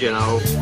You know.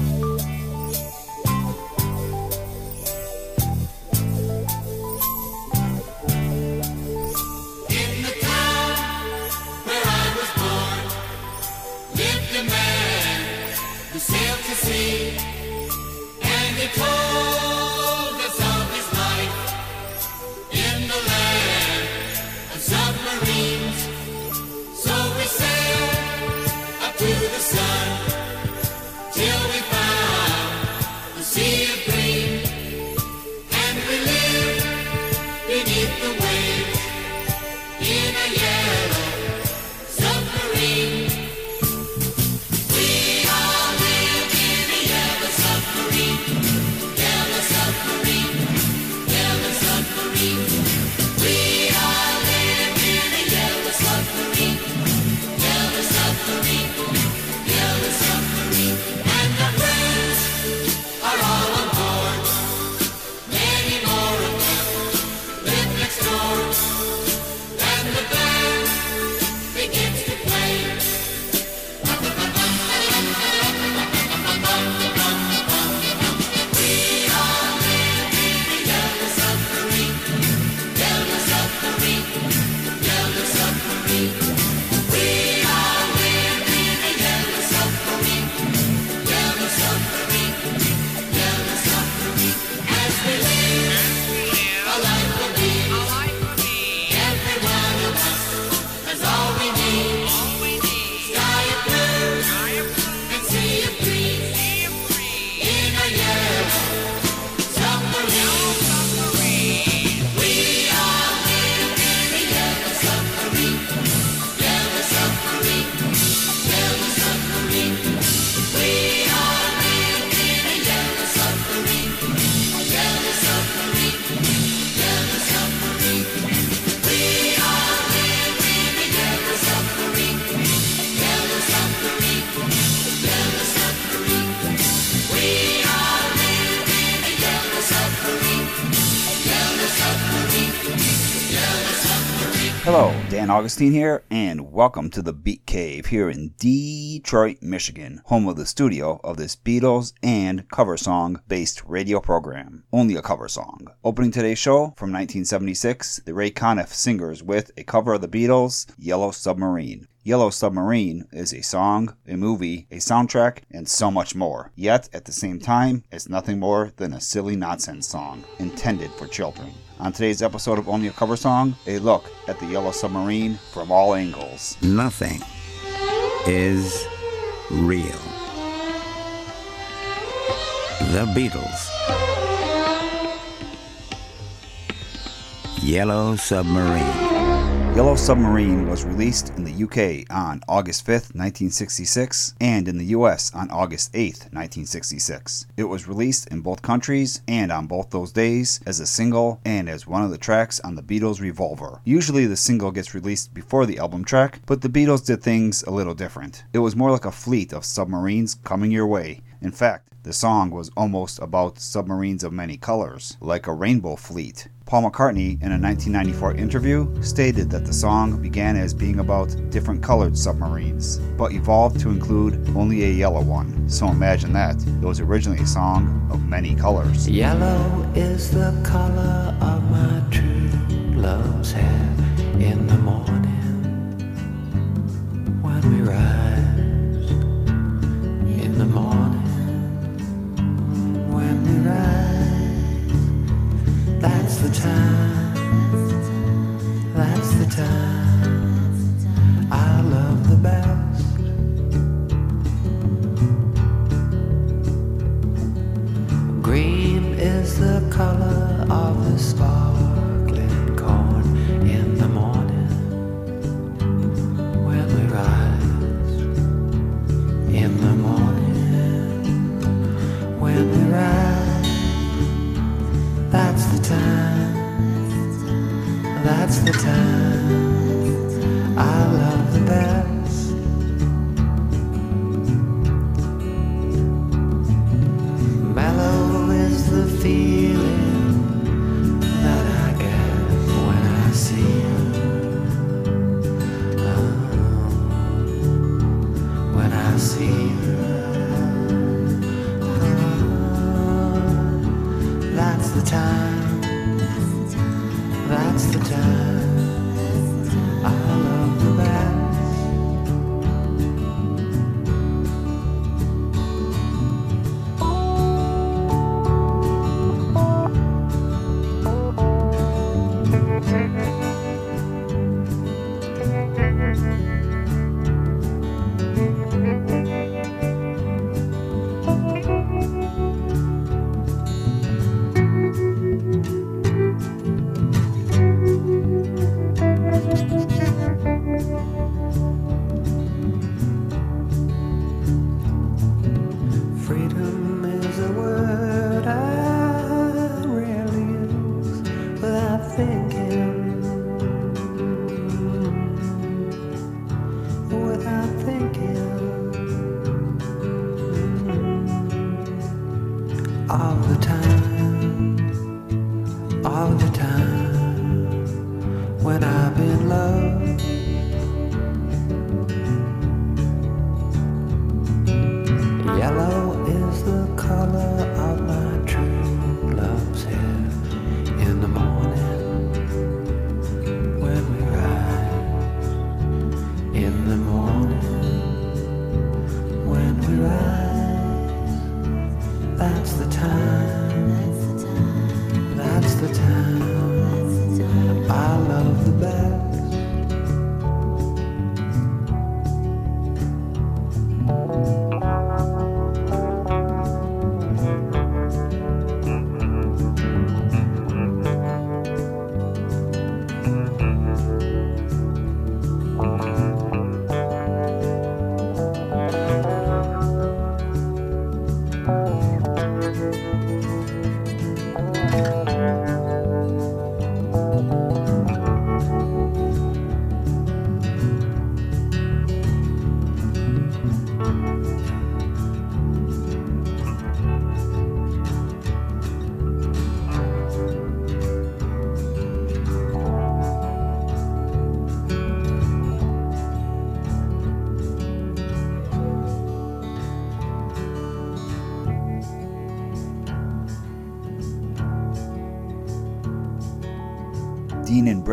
Augustine here, and welcome to the Beat Cave here in Detroit, Michigan, home of the studio of this Beatles and cover song based radio program. Only a cover song. Opening today's show from 1976, the Ray Conniff Singers with a cover of the Beatles' Yellow Submarine. Yellow Submarine is a song, a movie, a soundtrack, and so much more. Yet, at the same time, it's nothing more than a silly nonsense song intended for children. On today's episode of Only a Cover Song, a look at the Yellow Submarine from all angles. Nothing is real. The Beatles. Yellow Submarine. Yellow Submarine was released in the UK on August 5th, 1966, and in the US on August 8th, 1966. It was released in both countries and on both those days as a single and as one of the tracks on the Beatles' Revolver. Usually the single gets released before the album track, but the Beatles did things a little different. It was more like a fleet of submarines coming your way. In fact, the song was almost about submarines of many colors, like a rainbow fleet. Paul McCartney, in a 1994 interview, stated that the song began as being about different colored submarines, but evolved to include only a yellow one. So imagine that. It was originally a song of many colors. Yellow is the color of my true love's hair in the morning when we rise. In the morning That's the time. That's the time. I love the best. Green is the color of the star. the time.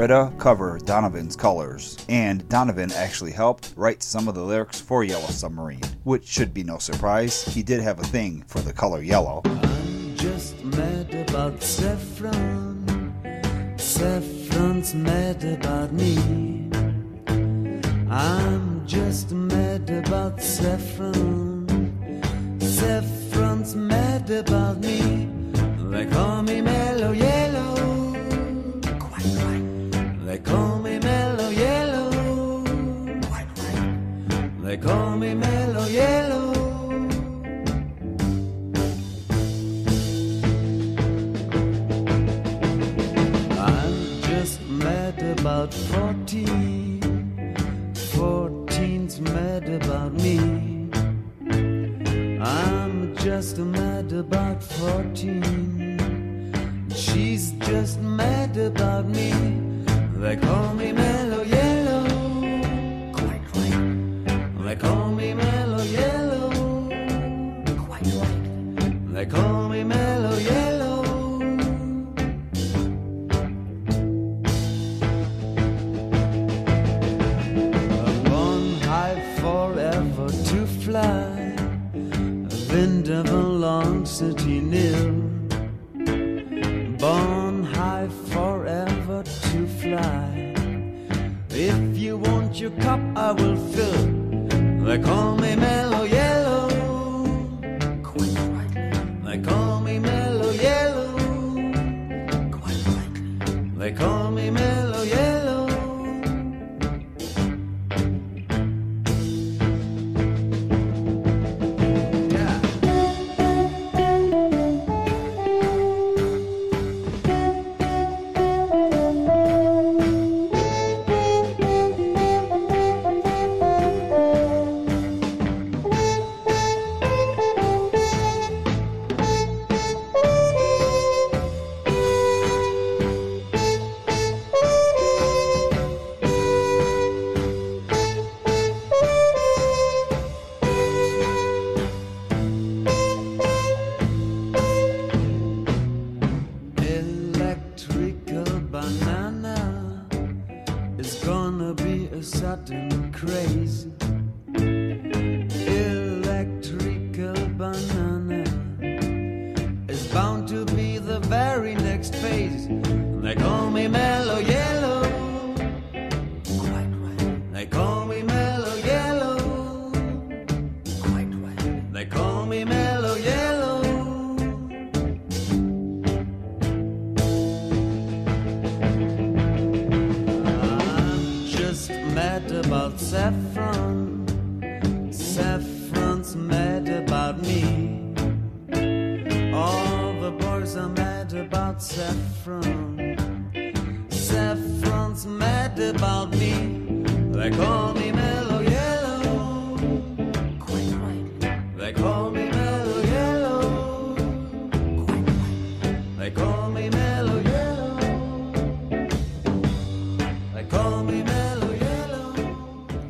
Loretta cover Donovan's colors, and Donovan actually helped write some of the lyrics for Yellow Submarine, which should be no surprise. He did have a thing for the color yellow. come me lo hielo.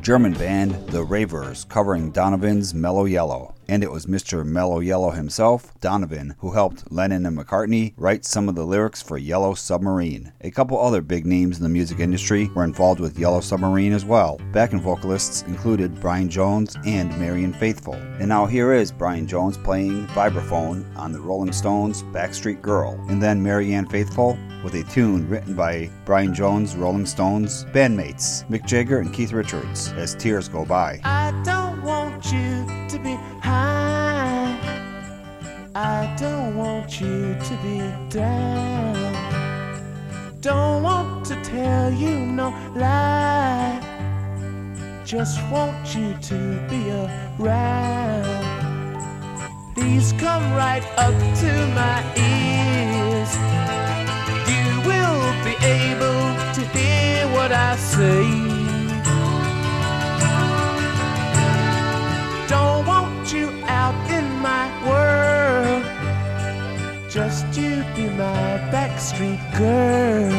German band The Ravers covering Donovan's Mellow Yellow. And it was Mr. Mellow Yellow himself, Donovan, who helped Lennon and McCartney write some of the lyrics for Yellow Submarine. A couple other big names in the music industry were involved with Yellow Submarine as well. Backing vocalists included Brian Jones and Marianne Faithfull. And now here is Brian Jones playing vibraphone on the Rolling Stones' Backstreet Girl. And then Marianne Faithfull with a tune written by Brian Jones' Rolling Stones bandmates, Mick Jagger and Keith Richards, as tears go by. Want you to be high. I don't want you to be down. Don't want to tell you no lie. Just want you to be around. Please come right up to my ears. You will be able to hear what I say. My backstreet girl.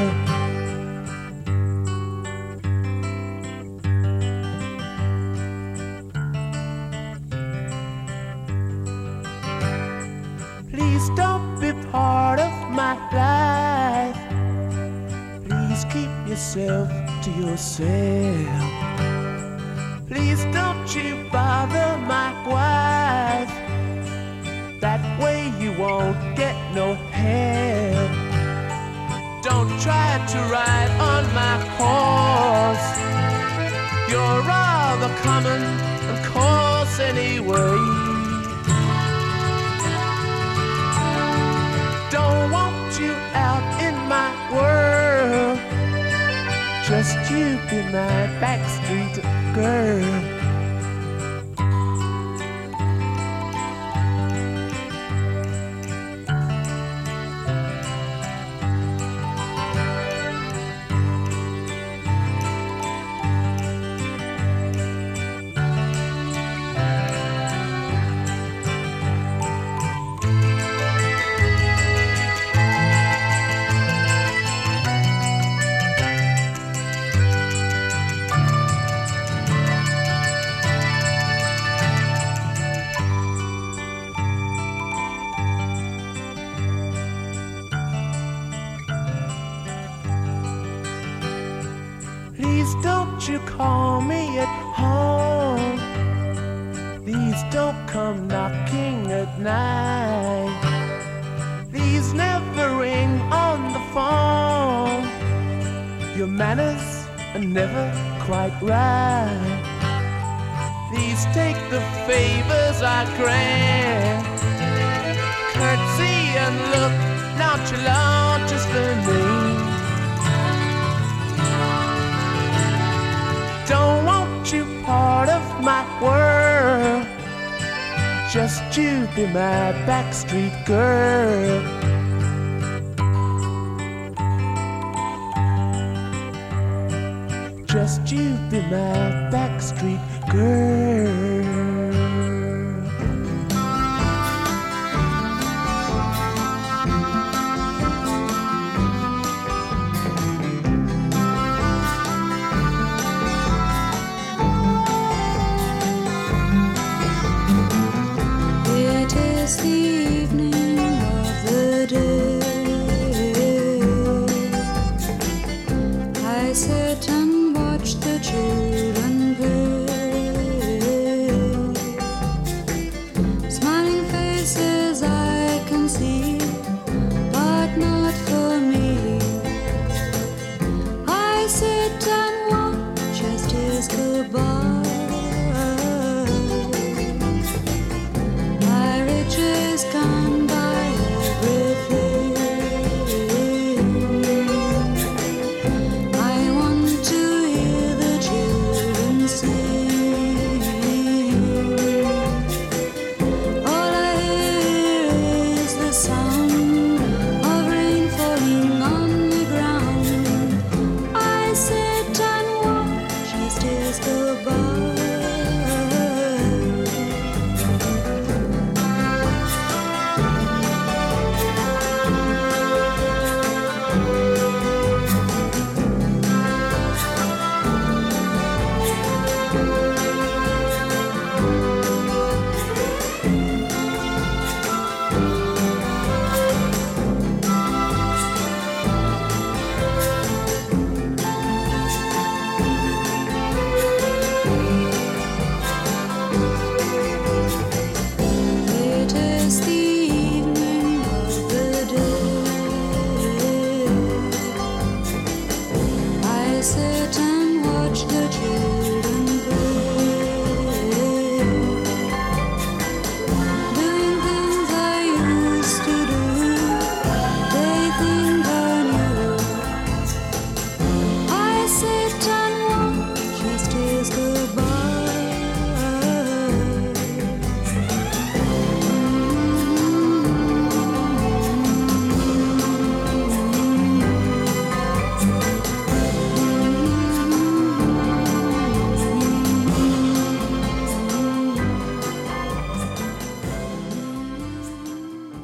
Please don't be part of my life. Please keep yourself to yourself. Please don't you bother my wife. That way you won't get no. Try to ride on my horse. You're rather common and coarse anyway. Don't want you out in my world. Just you be my backstreet girl. Backstreet girl. Just you be my backstreet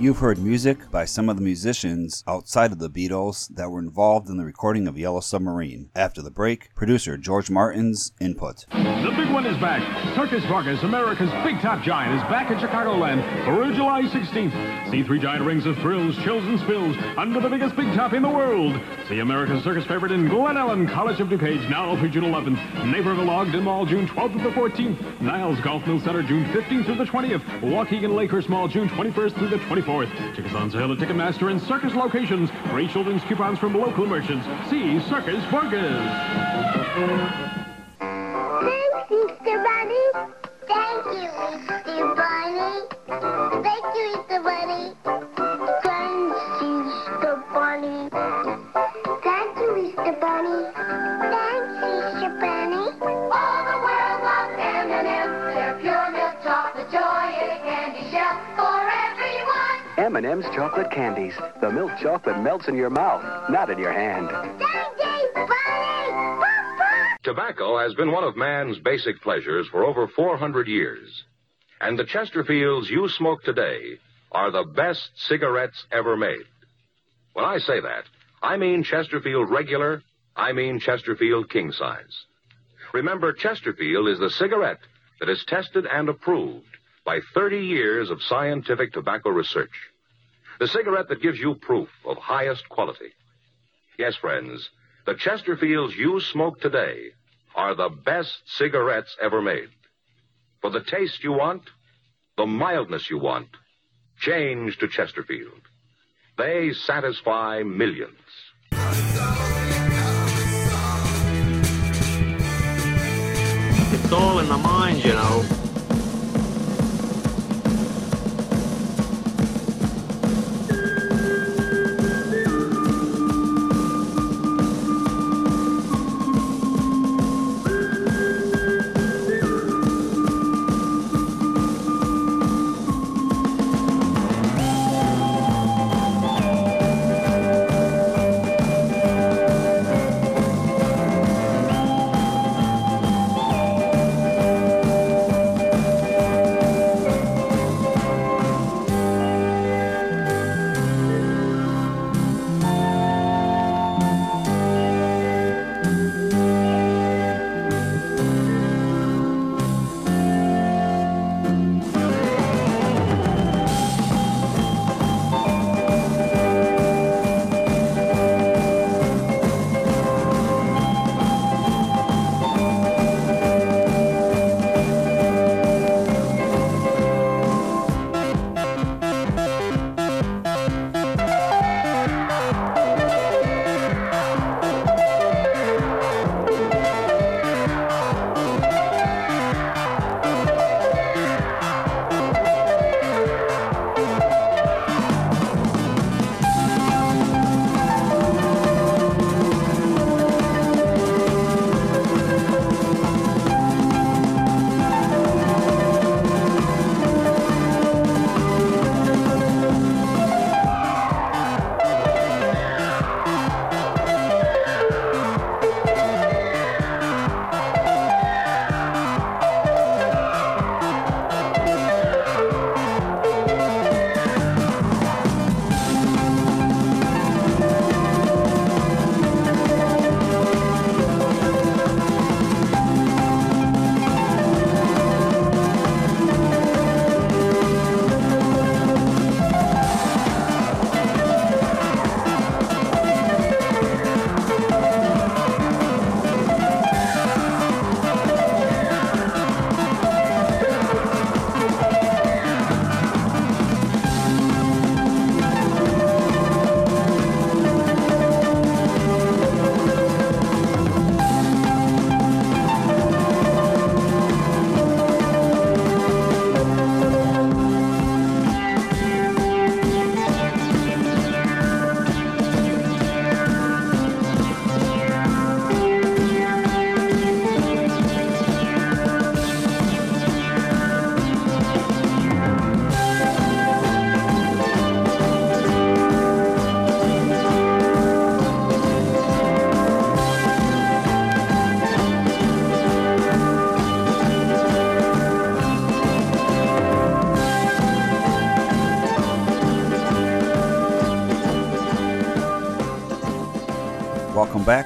You've heard music by some of the musicians outside of the Beatles that were involved in the recording of Yellow Submarine. After the break, producer George Martin's input. The big one is back. Circus Vargas, America's big top giant, is back in Chicagoland through July 16th. See three giant rings of thrills, chills, and spills under the biggest big top in the world. See America's circus favorite in Glen Ellyn, College of DuPage, now through June 11th. Naperville Ogden Mall, June 12th through the 14th. Niles Golf Mill Center, June 15th through the 20th. Waukegan Lakehurst Mall, June 21st through the 24th. Tickets on sale at Ticketmaster and circus locations. Free children's coupons from local merchants. See Circus Vargas. Thanks, Easter Bunny. Thank you, Easter Bunny. Thank you, Easter Bunny. Thanks, Easter Bunny. Thank you, Easter Bunny. Thanks, Easter Bunny. M&M's chocolate candies. The milk chocolate melts in your mouth, not in your hand. Tobacco has been one of man's basic pleasures for over 400 years. And the Chesterfields you smoke today are the best cigarettes ever made. When I say that, I mean Chesterfield regular, I mean Chesterfield king size. Remember, Chesterfield is the cigarette that is tested and approved by 30 years of scientific tobacco research. The cigarette that gives you proof of highest quality. Yes, friends, the Chesterfields you smoke today are the best cigarettes ever made. For the taste you want, the mildness you want, change to Chesterfield. They satisfy millions. It's all in the mind, you know.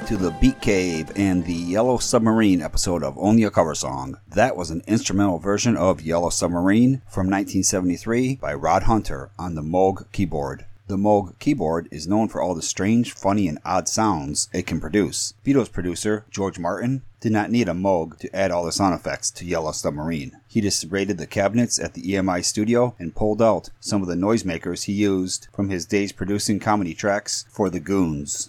To the Beat Cave and the Yellow Submarine episode of Only a Cover Song. That was an instrumental version of Yellow Submarine from 1973 by Rod Hunter on the Moog keyboard. The Moog keyboard is known for all the strange, funny, and odd sounds it can produce. Beatles producer George Martin did not need a Moog to add all the sound effects to Yellow Submarine. He just raided the cabinets at the EMI studio and pulled out some of the noisemakers he used from his days producing comedy tracks for the Goons.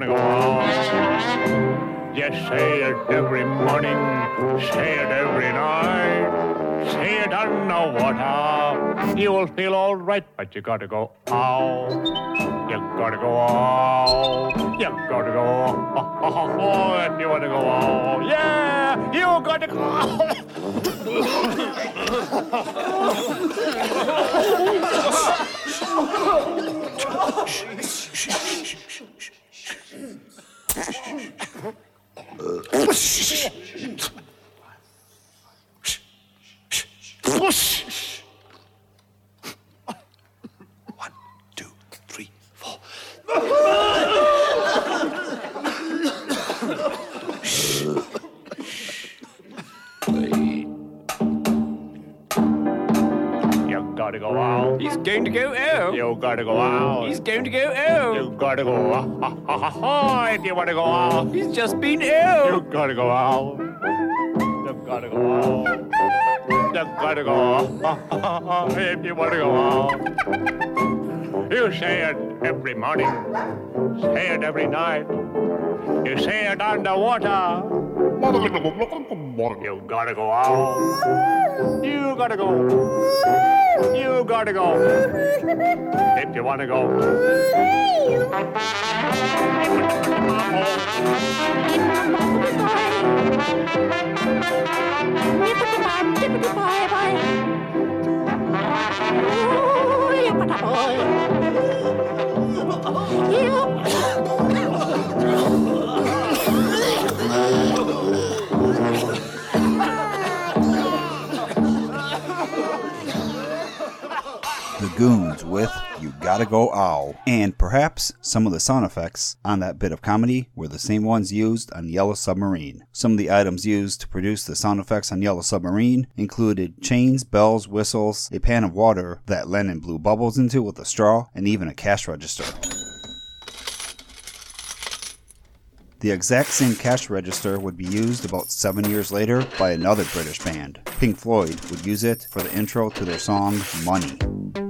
gonna go on. Just say it every morning, say it every night. Say it under water, you will feel all right, but you gotta go out. You gotta go out. You gotta go out. If you wanna go out, yeah, you gotta go out. Push! Push! Gotta go out. He's going to go out. You gotta go out. He's going to go out. You gotta go out. If you wanna go out. He's just been out. You gotta go out. You gotta go out. You gotta go out. If you wanna go out. You say it every morning. Say it every night. You say it underwater. You gotta go out. You gotta go. You gotta go. If you wanna go. The Goons with You Gotta Go Ow. And perhaps some of the sound effects on that bit of comedy were the same ones used on Yellow Submarine. Some of the items used to produce the sound effects on Yellow Submarine included chains, bells, whistles, a pan of water that Lennon blew bubbles into with a straw, and even a cash register. The exact same cash register would be used about seven years later by another British band. Pink Floyd would use it for the intro to their song Money.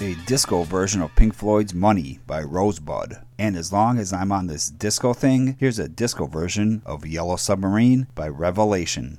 A disco version of Pink Floyd's Money by Rosebud. And as long as I'm on this disco thing, here's a disco version of Yellow Submarine by Revelation.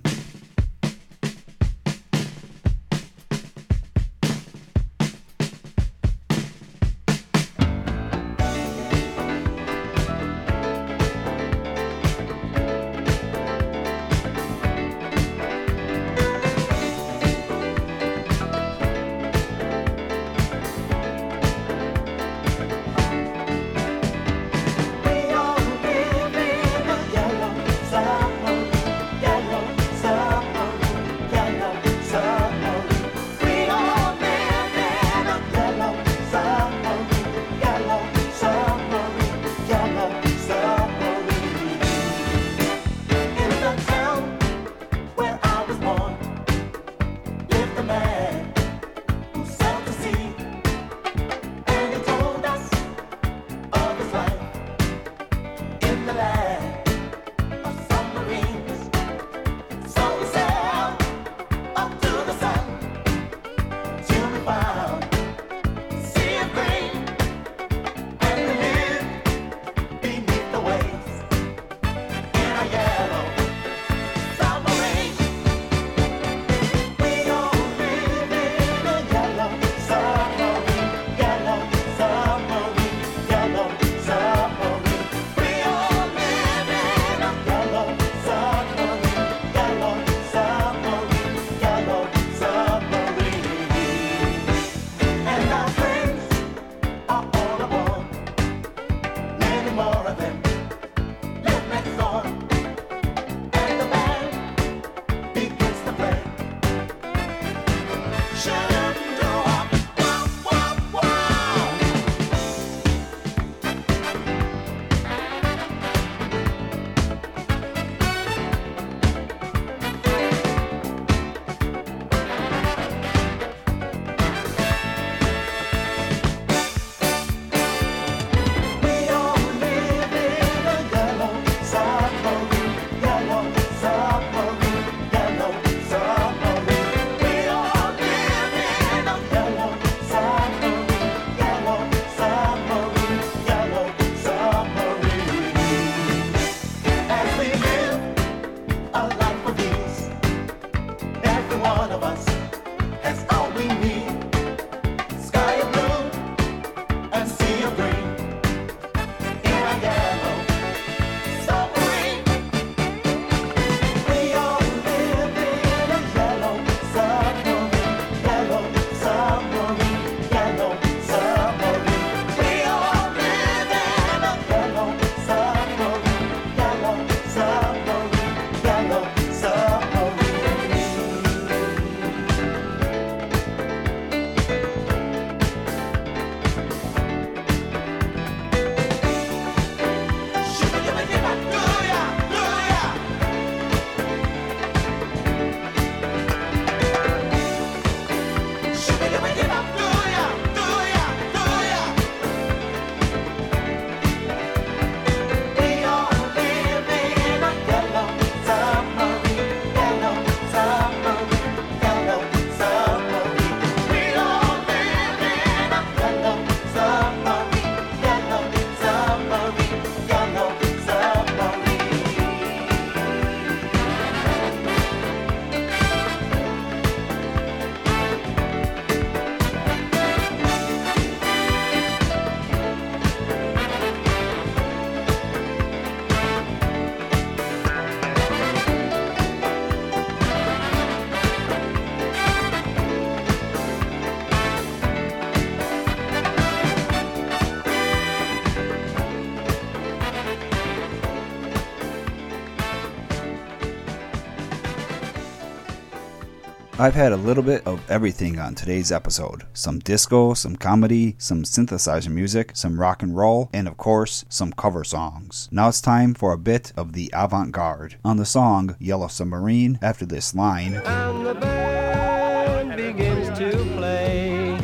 I've had a little bit of everything on today's episode some disco, some comedy, some synthesizer music, some rock and roll, and of course, some cover songs. Now it's time for a bit of the avant garde. On the song Yellow Submarine, after this line,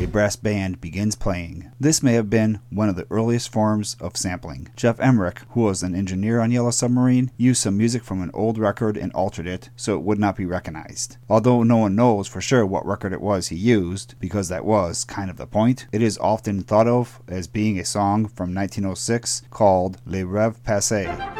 brass band begins playing. This may have been one of the earliest forms of sampling. Geoff Emerick, who was an engineer on Yellow Submarine, used some music from an old record and altered it so it would not be recognized. Although no one knows for sure what record it was he used, because that was kind of the point, it is often thought of as being a song from 1906 called Les Rêves Passés.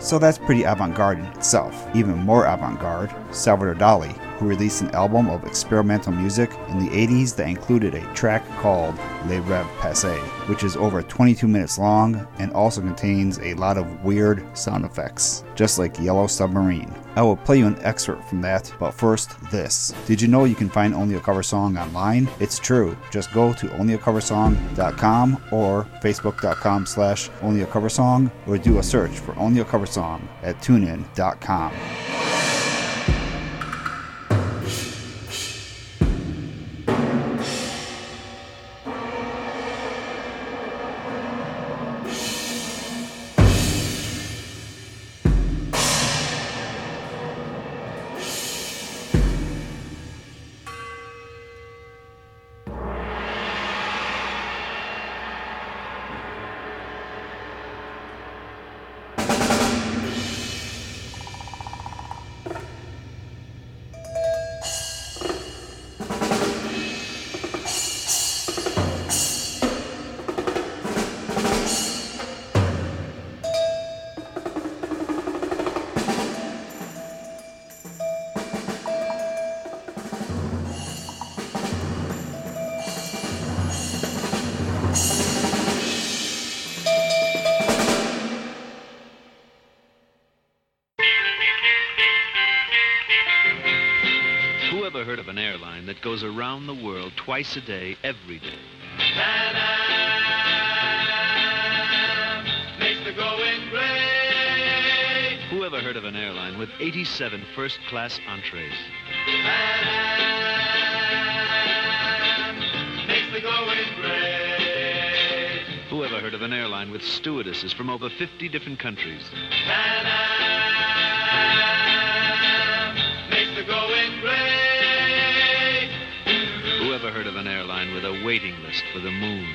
So that's pretty avant garde in itself. Even more avant garde, Salvador Dali, who released an album of experimental music in the 80s that included a track called Les Rêves Passés, which is over 22 minutes long and also contains a lot of weird sound effects, just like Yellow Submarine. I will play you an excerpt from that, but first, this. Did you know you can find Only a Cover Song online? It's true. Just go to onlyacoversong.com or facebook.com slash onlyacoversong or do a search for Only a Cover Song at tunein.com. twice a day, every day? Who ever heard of an airline with 87 first class entrees? Who ever heard of an airline with stewardesses from over 50 different countries? With a waiting list for the moon?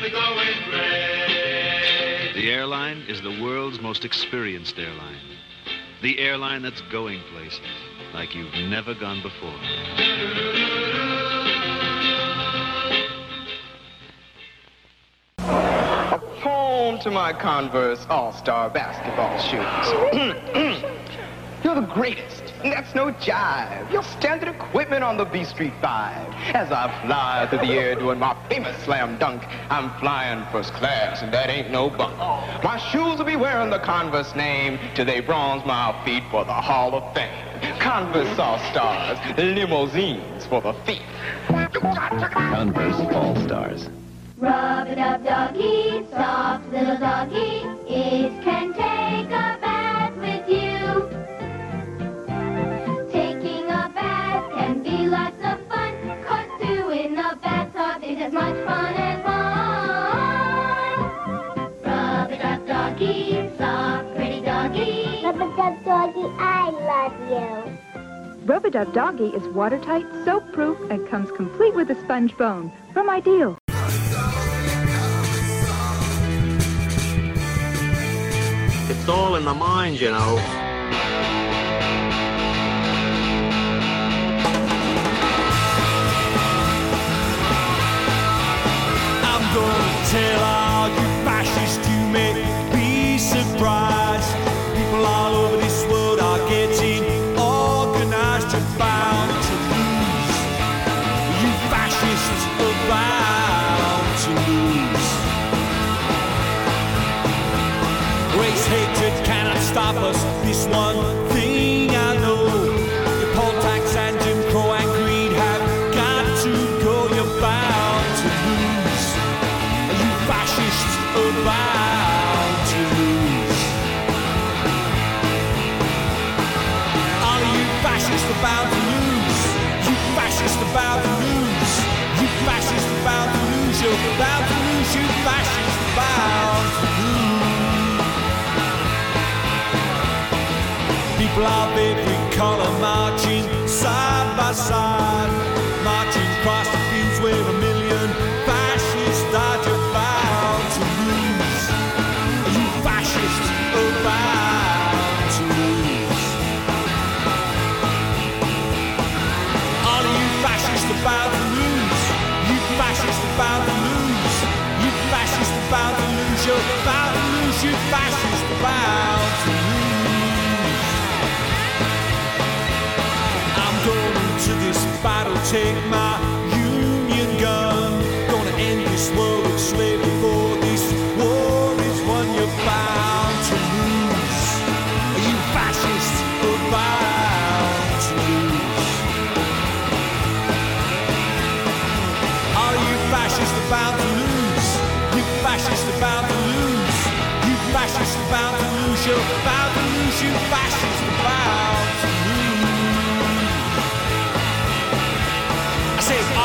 The going great. The airline is the world's most experienced airline. The airline that's going places like you've never gone before. A poem to my Converse All-Star basketball shoes. You're the greatest, and that's no jive. You're standard equipment on the B Street 5. As I fly through the air doing my famous slam dunk, I'm flying first class, and that ain't no bunk. My shoes will be wearing the Converse name till they bronze my feet for the Hall of Fame. Converse All-Stars, limousines for the feet. Converse All Stars. Rub it up, doggy, soft little doggy. It can take a Rub-a-Dub Doggy is watertight, soap-proof, and comes complete with a sponge bone from Ideal. It's all in the mind, you know. Gonna tell all you fascists you may be surprised. Take my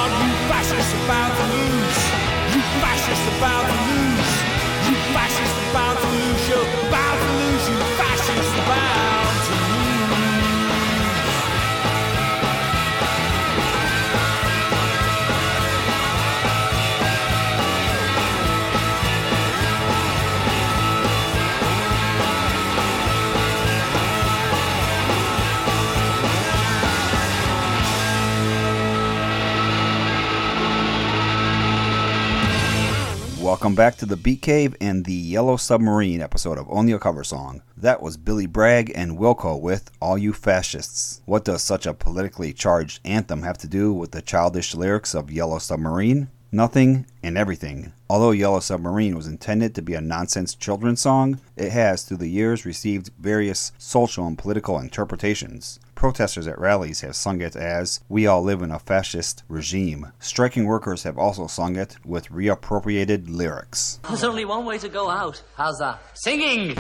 I you fascists are bound to lose. You fascists are bound to lose. Welcome back to the Beat Cave and the Yellow Submarine episode of Only a Cover Song. That was Billy Bragg and Wilco with All You Fascists. What does such a politically charged anthem have to do with the childish lyrics of Yellow Submarine? Nothing and everything. Although Yellow Submarine was intended to be a nonsense children's song, it has through the years received various social and political interpretations. Protesters at rallies have sung it as We All Live in a Fascist Regime. Striking workers have also sung it with reappropriated lyrics. There's only one way to go out. How's that? Singing!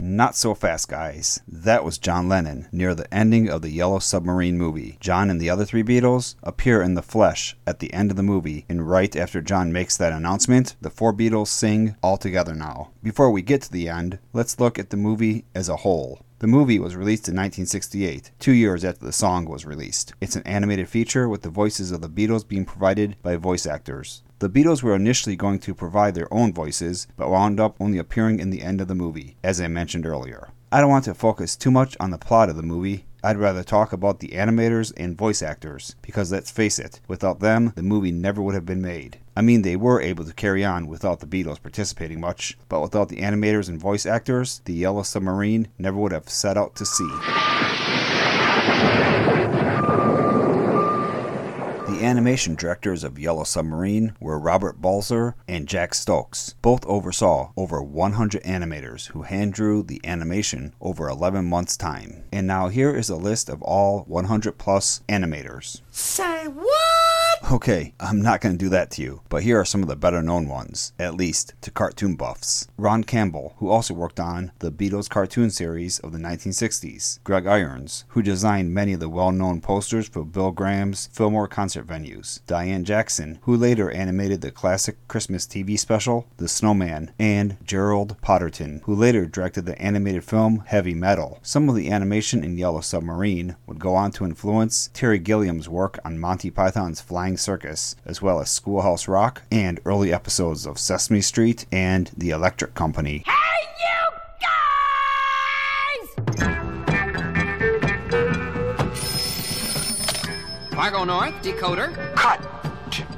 Not so fast, guys. That was John Lennon near the ending of the Yellow Submarine movie. John and the other three Beatles appear in the flesh at the end of the movie, and right after John makes that announcement, the four Beatles sing all together now. Before we get to the end, let's look at the movie as a whole. The movie was released in 1968, two years after the song was released. It's an animated feature with the voices of the Beatles being provided by voice actors. The Beatles were initially going to provide their own voices, but wound up only appearing in the end of the movie, as I mentioned earlier. I don't want to focus too much on the plot of the movie. I'd rather talk about the animators and voice actors, because let's face it, without them, the movie never would have been made. I mean, they were able to carry on without the Beatles participating much, but without the animators and voice actors, the Yellow Submarine never would have set out to sea. Animation directors of Yellow Submarine were Robert Balser and Jack Stokes. Both oversaw over 100 animators who hand drew the animation over 11 months' time. And now here is a list of all 100 plus animators. Say what? Okay, I'm not going to do that to you, but here are some of the better known ones, at least to cartoon buffs. Ron Campbell, who also worked on the Beatles cartoon series of the 1960s. Greg Irons, who designed many of the well known posters for Bill Graham's Fillmore concert venues. Diane Jackson, who later animated the classic Christmas TV special, The Snowman. And Gerald Potterton, who later directed the animated film Heavy Metal. Some of the animation in Yellow Submarine would go on to influence Terry Gilliam's work on Monty Python's Flying Circus, as well as Schoolhouse Rock and early episodes of Sesame Street and The Electric Company. Hey, you guys! Fargo North, decoder. Cut.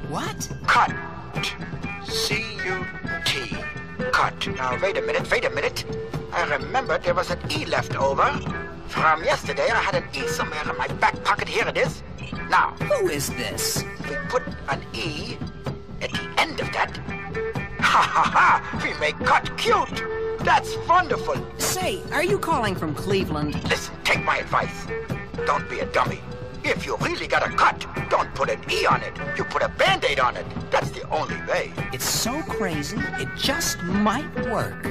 What? Cut. C U T. Cut. Now, wait a minute, wait a minute. I remembered there was an E left over. From yesterday, I had an E somewhere in my back pocket. Here it is. Now. Who is this? We put an E at the end of that. Ha ha ha! We make cut cute. That's wonderful. Say, are you calling from Cleveland? Listen, take my advice. Don't be a dummy. If you really got a cut, don't put an E on it. You put a band-aid on it. That's the only way. It's so crazy, it just might work.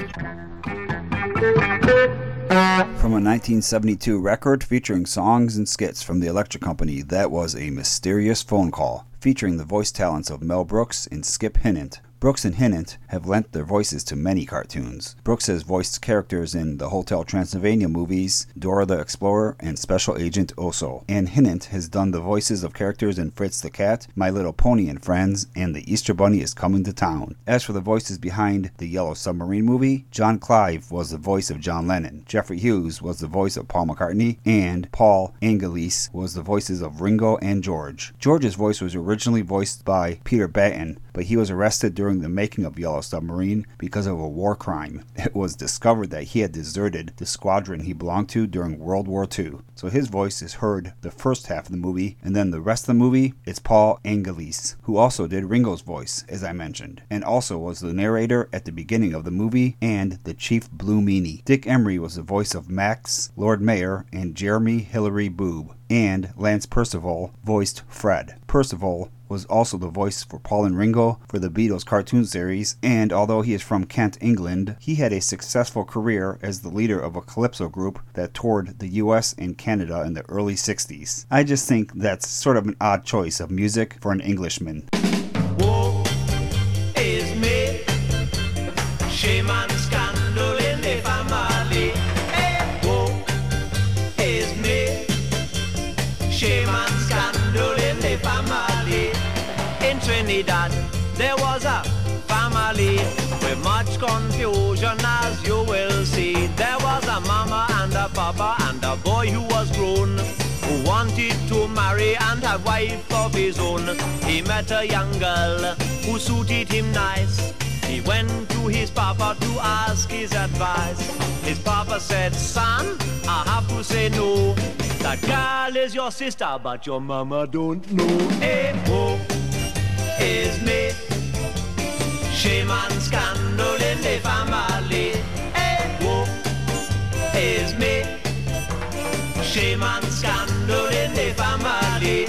From a 1972 record featuring songs and skits from the Electric Company, that was a mysterious phone call featuring the voice talents of Mel Brooks and Skip Hinnant. Brooks and Hinnant have lent their voices to many cartoons. Brooks has voiced characters in the Hotel Transylvania movies, Dora the Explorer, and Special Agent Oso. And Hinnant has done the voices of characters in Fritz the Cat, My Little Pony and Friends, and The Easter Bunny is Coming to Town. As for the voices behind the Yellow Submarine movie, John Clive was the voice of John Lennon, Geoffrey Hughes was the voice of Paul McCartney, and Paul Angelis was the voices of Ringo and George. George's voice was originally voiced by Peter Batten, but he was arrested during the making of Yellow Submarine because of a war crime. It was discovered that he had deserted the squadron he belonged to during World War II. So his voice is heard the first half of the movie, and then the rest of the movie, it's Paul Angelis, who also did Ringo's voice, as I mentioned, and also was the narrator at the beginning of the movie and the Chief Blue Meanie. Dick Emery was the voice of Max, Lord Mayor, and Jeremy Hillary Boob, and Lance Percival voiced Fred. Percival was also the voice for Paul and Ringo for the Beatles cartoon series, and although he is from Kent, England, he had a successful career as the leader of a calypso group that toured the US and Canada in the early 60s. I just think that's sort of an odd choice of music for an Englishman. A boy who was grown. Who wanted to marry and have wife of his own. He met a young girl who suited him nice. He went to his papa to ask his advice. His papa said, son, I have to say no. That girl is your sister, but your mama don't know. Hey, oh, is me. Shame and scandal in the family. Shame and scandal in the family.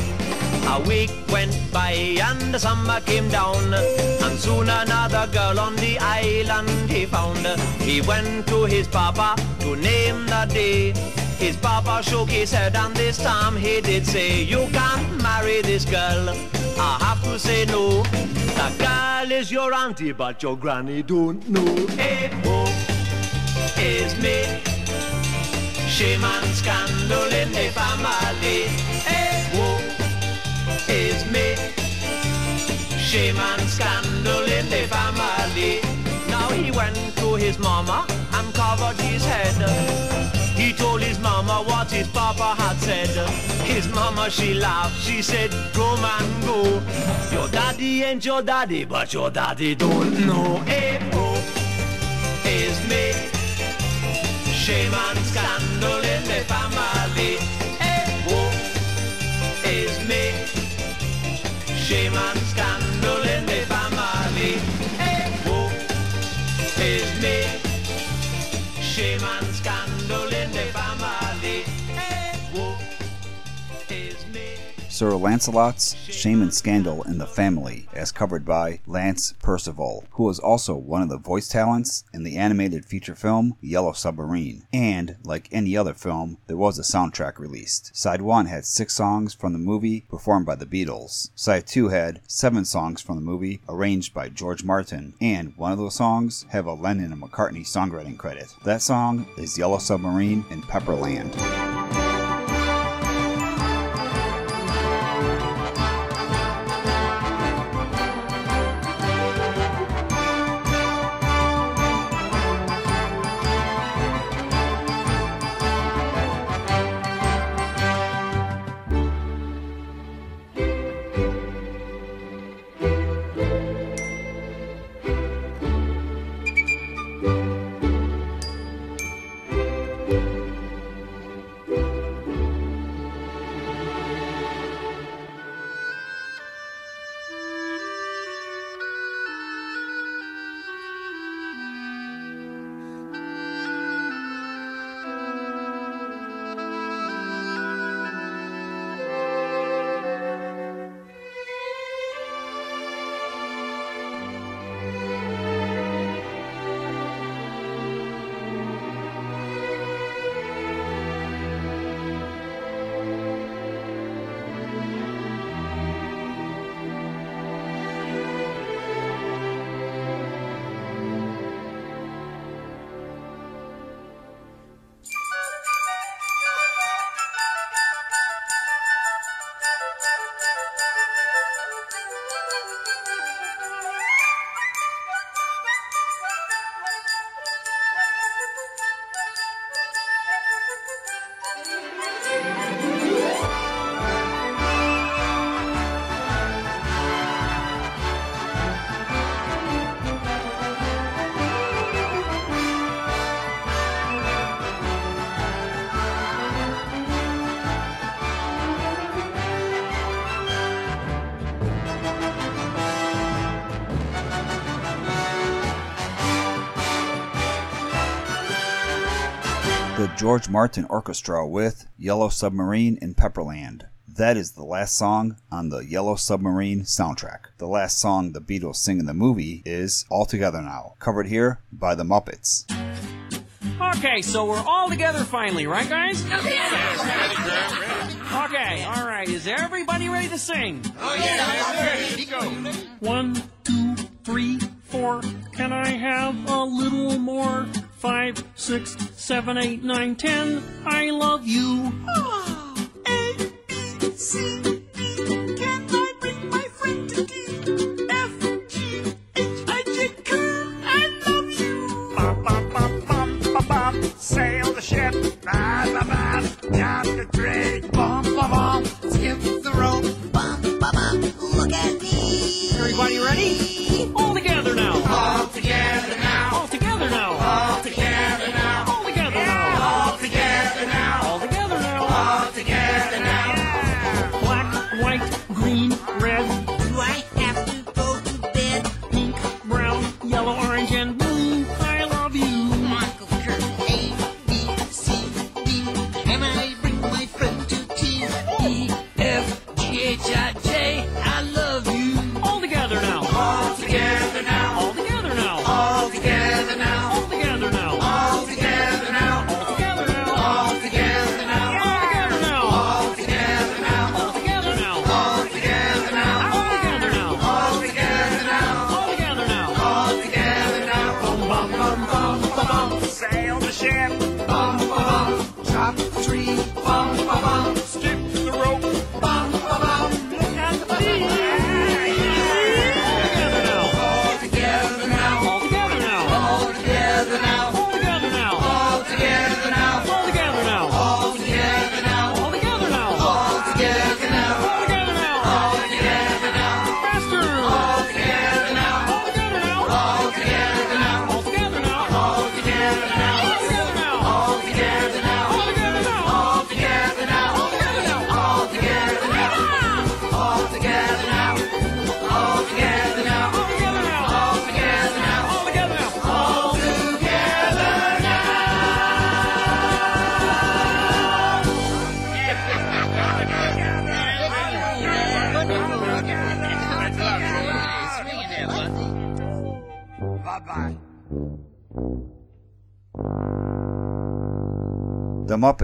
A week went by and the summer came down, and soon another girl on the island he found. He went to his papa to name the day. His papa shook his head and this time he did say, You can't marry this girl. I have to say no. The girl is your auntie, but your granny don't know. Hey, oh, is me. Shame and scandal in the family. Hey, eh, woe is me. Shame and scandal in the family. Now he went to his mama and covered his head. He told his mama what his papa had said. His mama, she laughed. She said, Go man, go. Your daddy ain't your daddy, but your daddy don't know. Hey, oh, is me. Shame and scandal in the family. Hey, woe is me. Shame and scandal in the family. Hey, woe is me. Shame and scandal in the family. Sir Lancelot's Shame and Scandal in the Family, as covered by Lance Percival, who was also one of the voice talents in the animated feature film Yellow Submarine. And, like any other film, there was a soundtrack released. Side 1 had six songs from the movie performed by the Beatles. Side 2 had seven songs from the movie arranged by George Martin, and one of those songs have a Lennon and McCartney songwriting credit. That song is Yellow Submarine in Pepperland. George Martin Orchestra with Yellow Submarine in Pepperland. That is the last song on the Yellow Submarine soundtrack. The last song the Beatles sing in the movie is All Together Now, covered here by the Muppets. Okay, so we're all together finally, right, guys? Okay, all right. Is everybody ready to sing? Oh, yeah, Go. One, two, three, four. Can I have a little more? Five, six, seven, eight, nine, ten. I love you. A, B, C,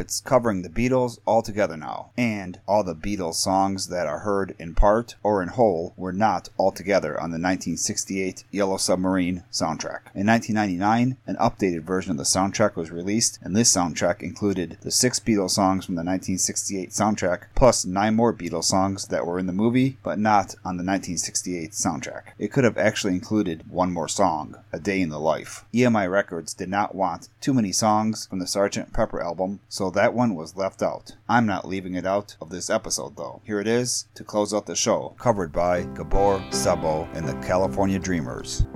outfits covering the Beatles altogether now. And all the Beatles songs that are heard in part or in whole were not altogether on the 1968 Yellow Submarine soundtrack. In 1999, an updated version of the soundtrack was released, and this soundtrack included the six Beatles songs from the 1968 soundtrack, plus nine more Beatles songs that were in the movie but not on the 1968 soundtrack. It could have actually included one more song, A Day in the Life. EMI Records did not want too many songs from the Sgt. Pepper album, so that one was left out. I'm not leaving it out of this episode though. Here it is to close out the show, covered by Gábor Szabó and the California Dreamers.